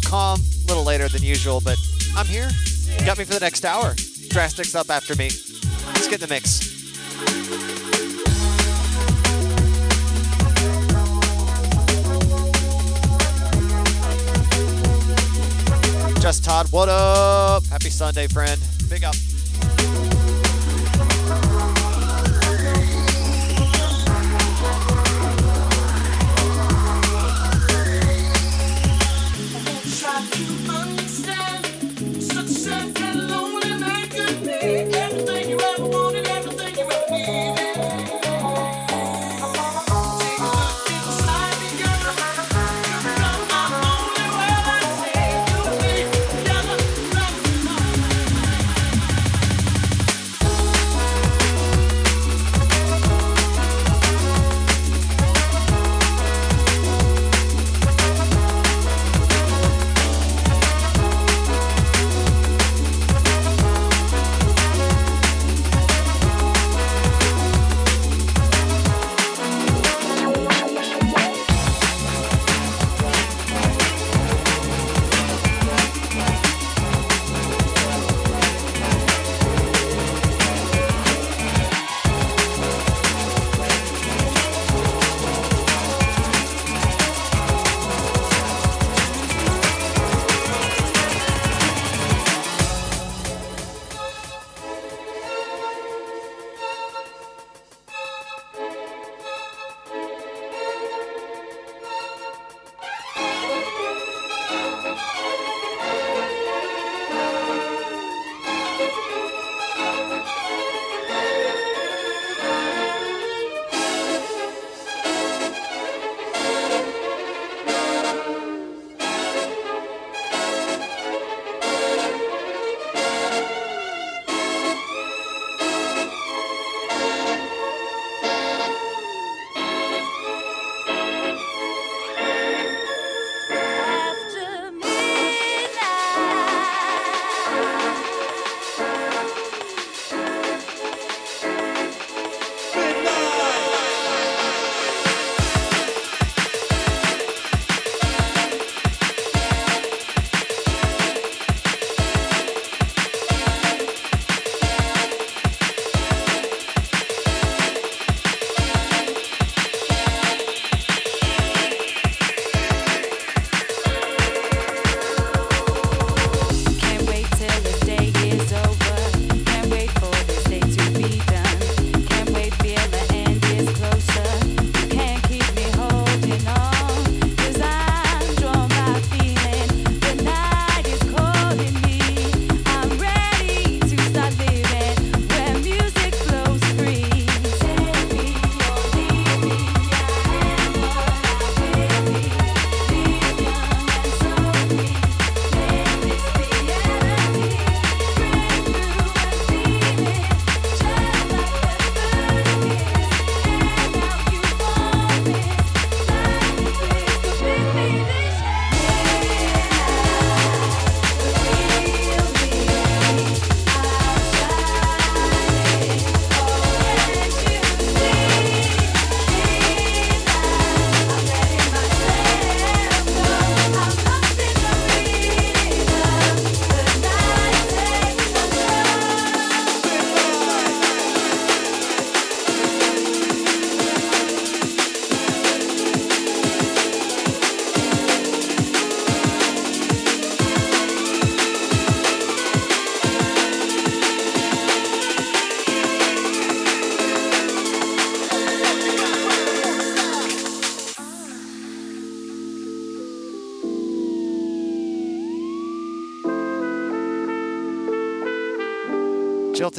DNBRadio.com. A little later than usual, but I'm here. You got me for the next hour. Drastic's up after me. Let's get in the mix. Just Todd, what up? Happy Sunday, friend. Big up.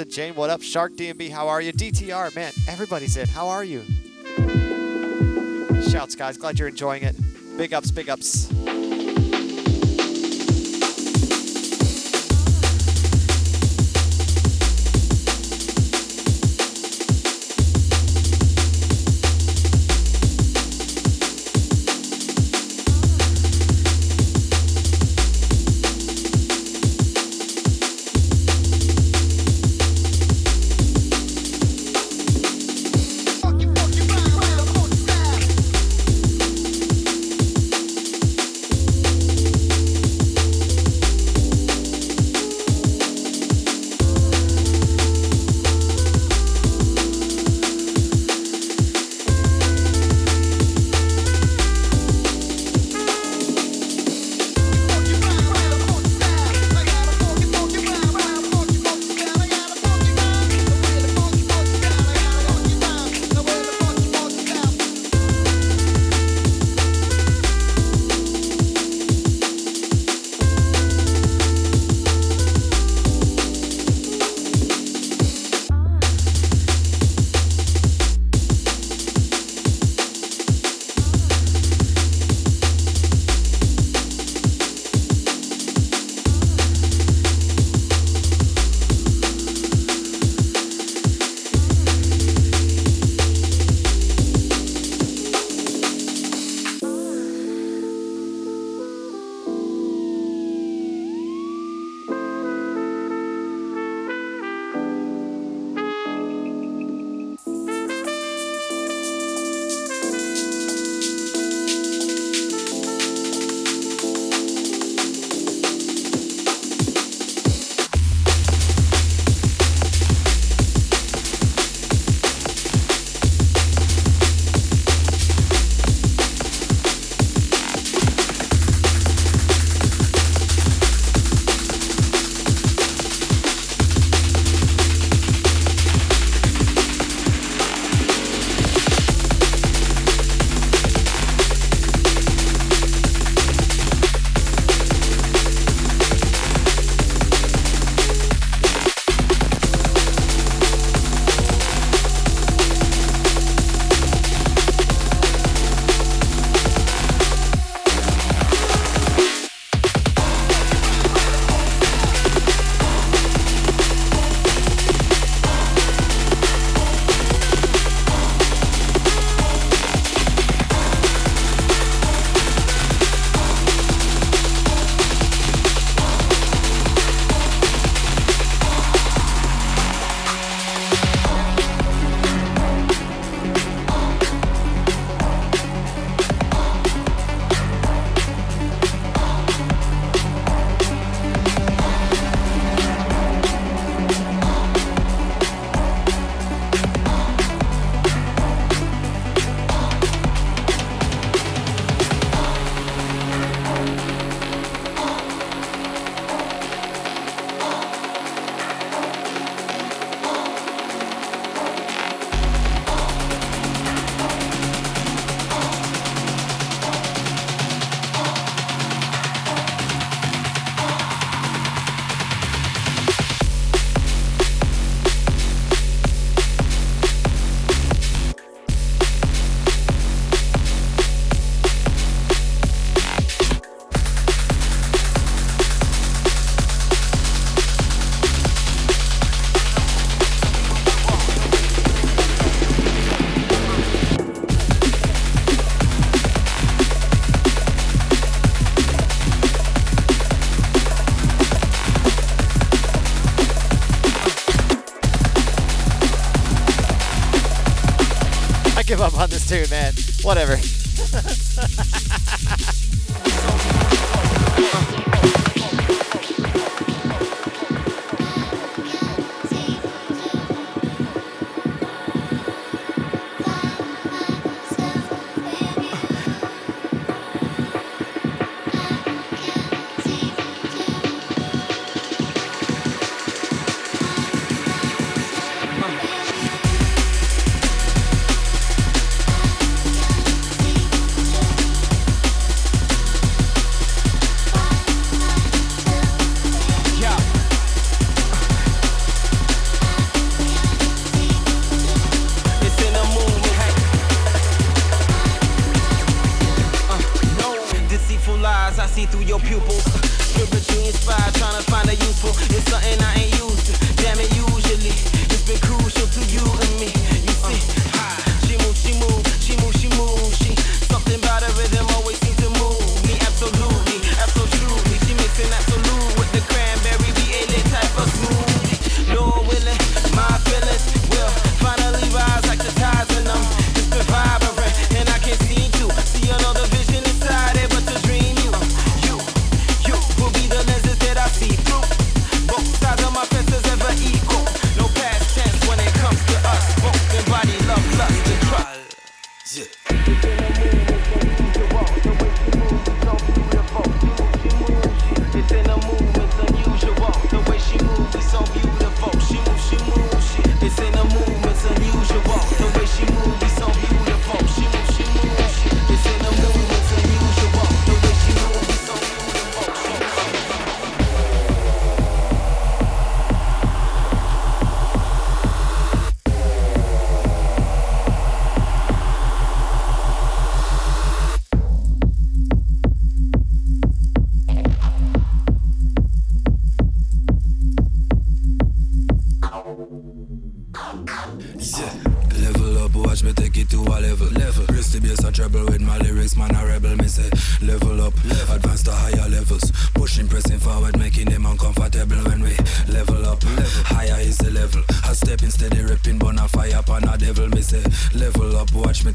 Jane, what up? Shark DMB, how are you? DTR, man, everybody's in. How are you? Shouts, guys. Glad you're enjoying it. Big ups, big ups.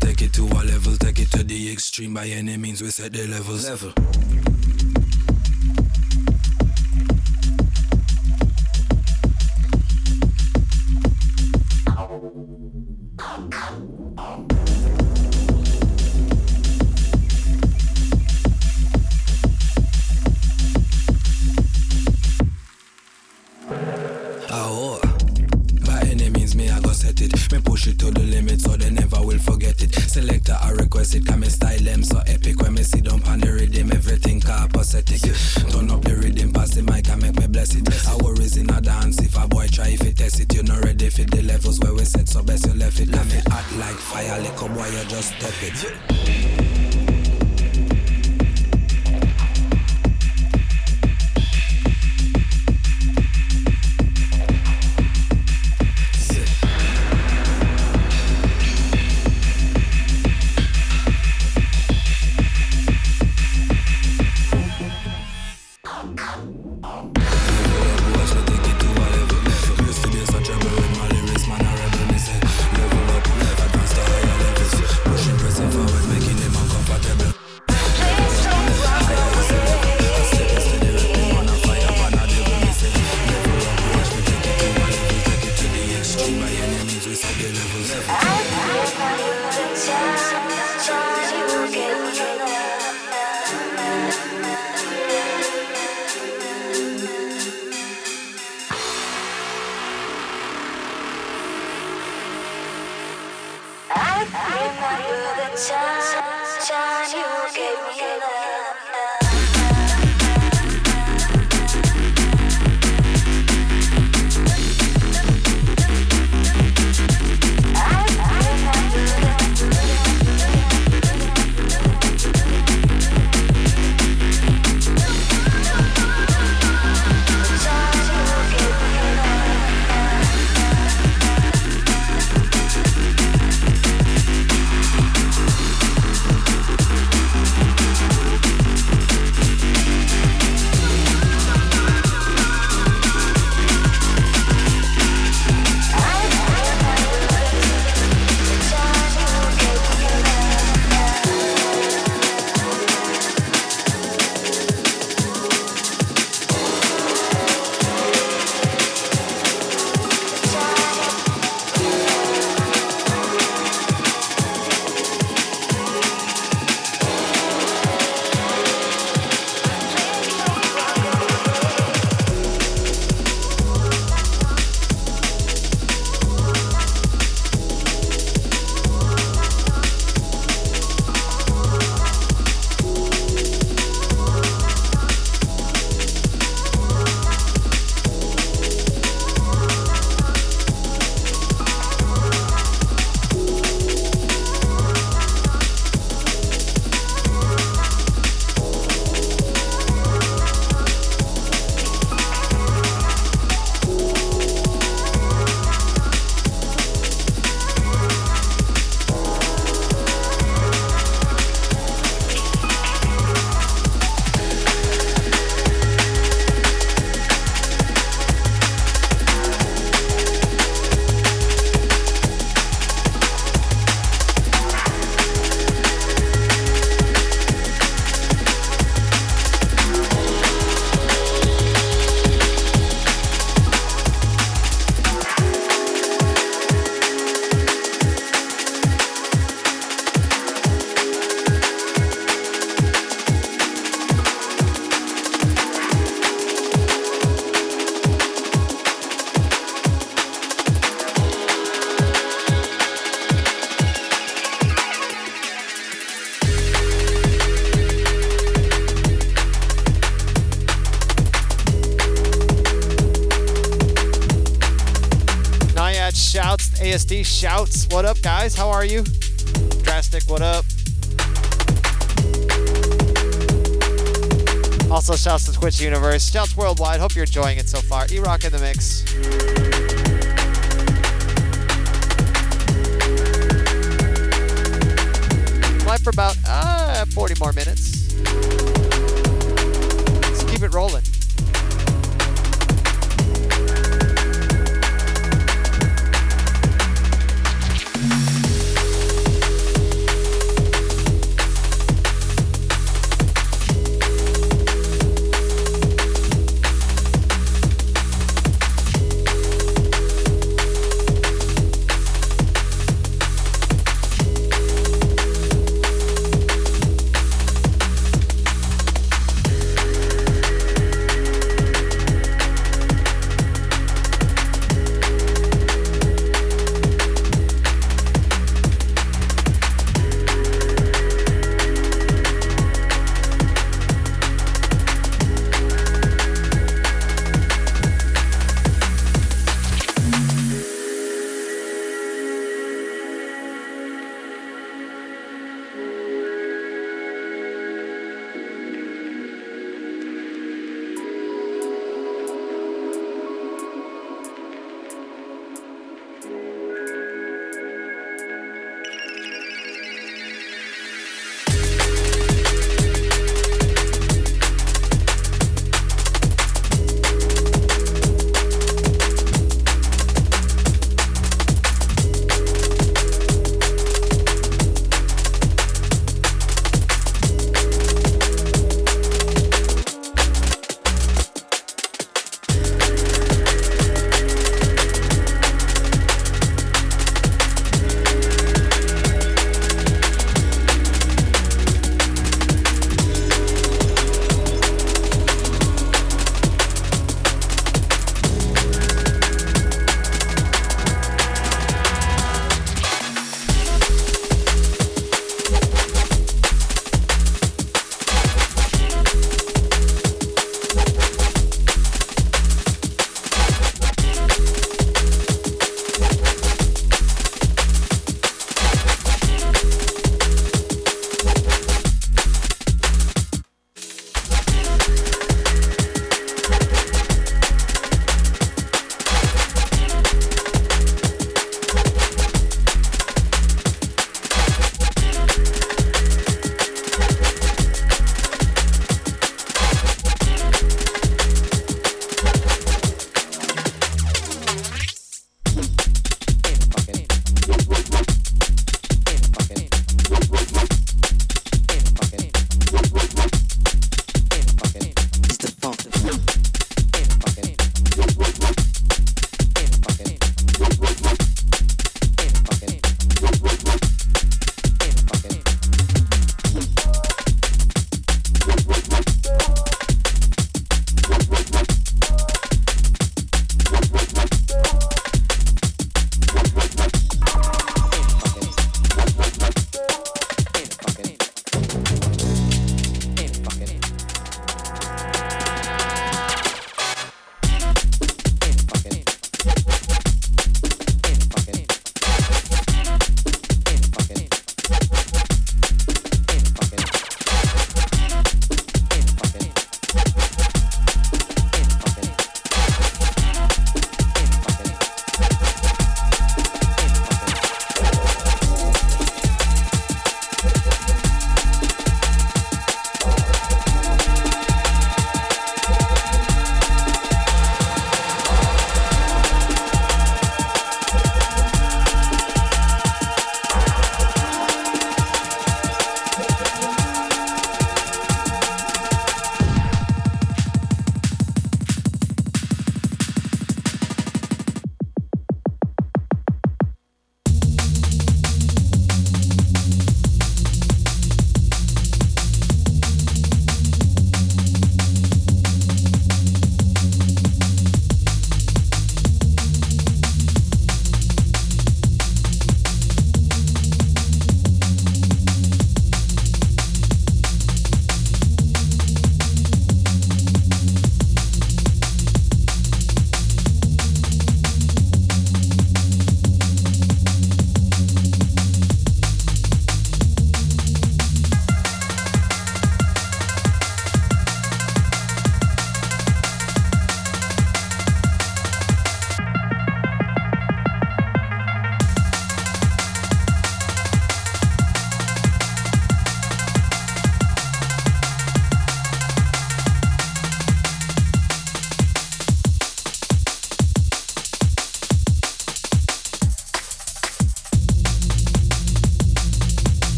take it to a level, take it to the extreme. By any means, we set the levels. Level. ASD shouts, what up, guys? How are you? Drastic, what up? Also, shouts to Twitch Universe. Shouts worldwide. Hope you're enjoying it so far. E Rock in the mix. Live for about uh, 40 more minutes. Let's keep it rolling.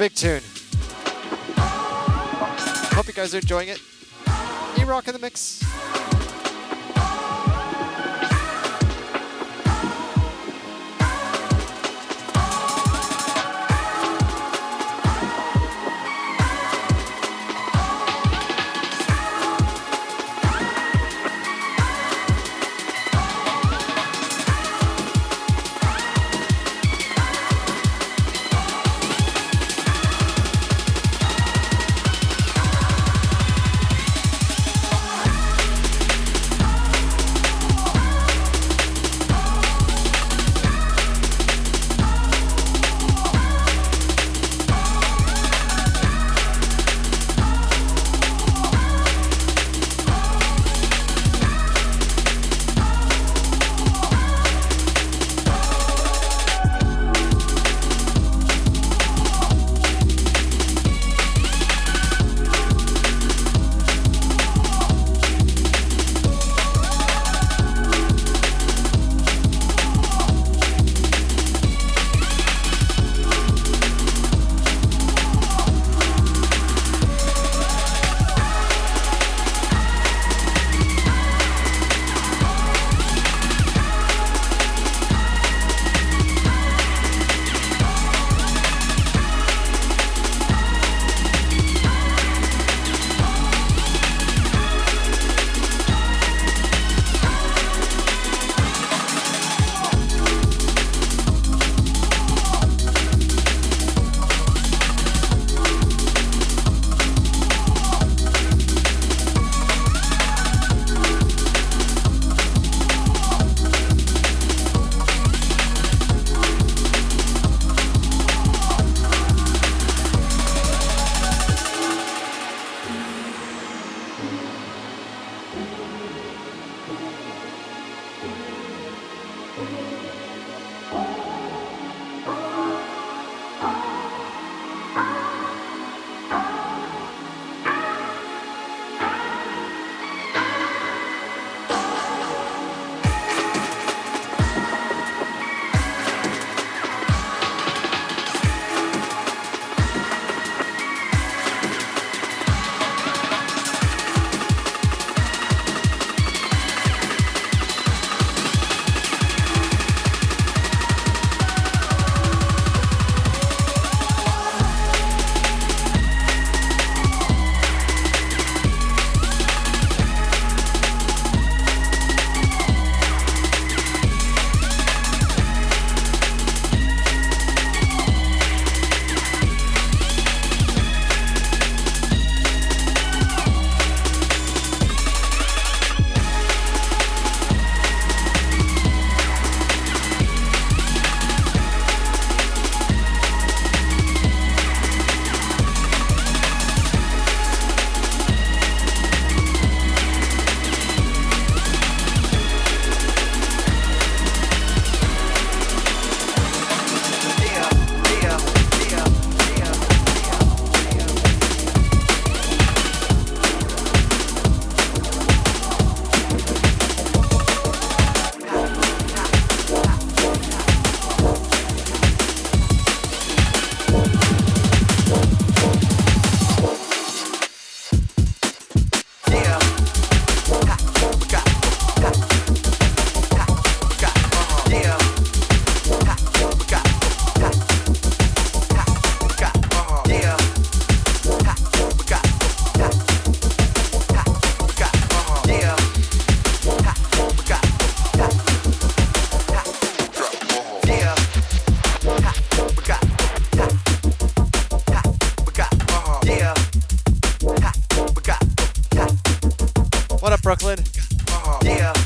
Big tune. Hope you guys are enjoying it. E Rock in the mix. Yeah.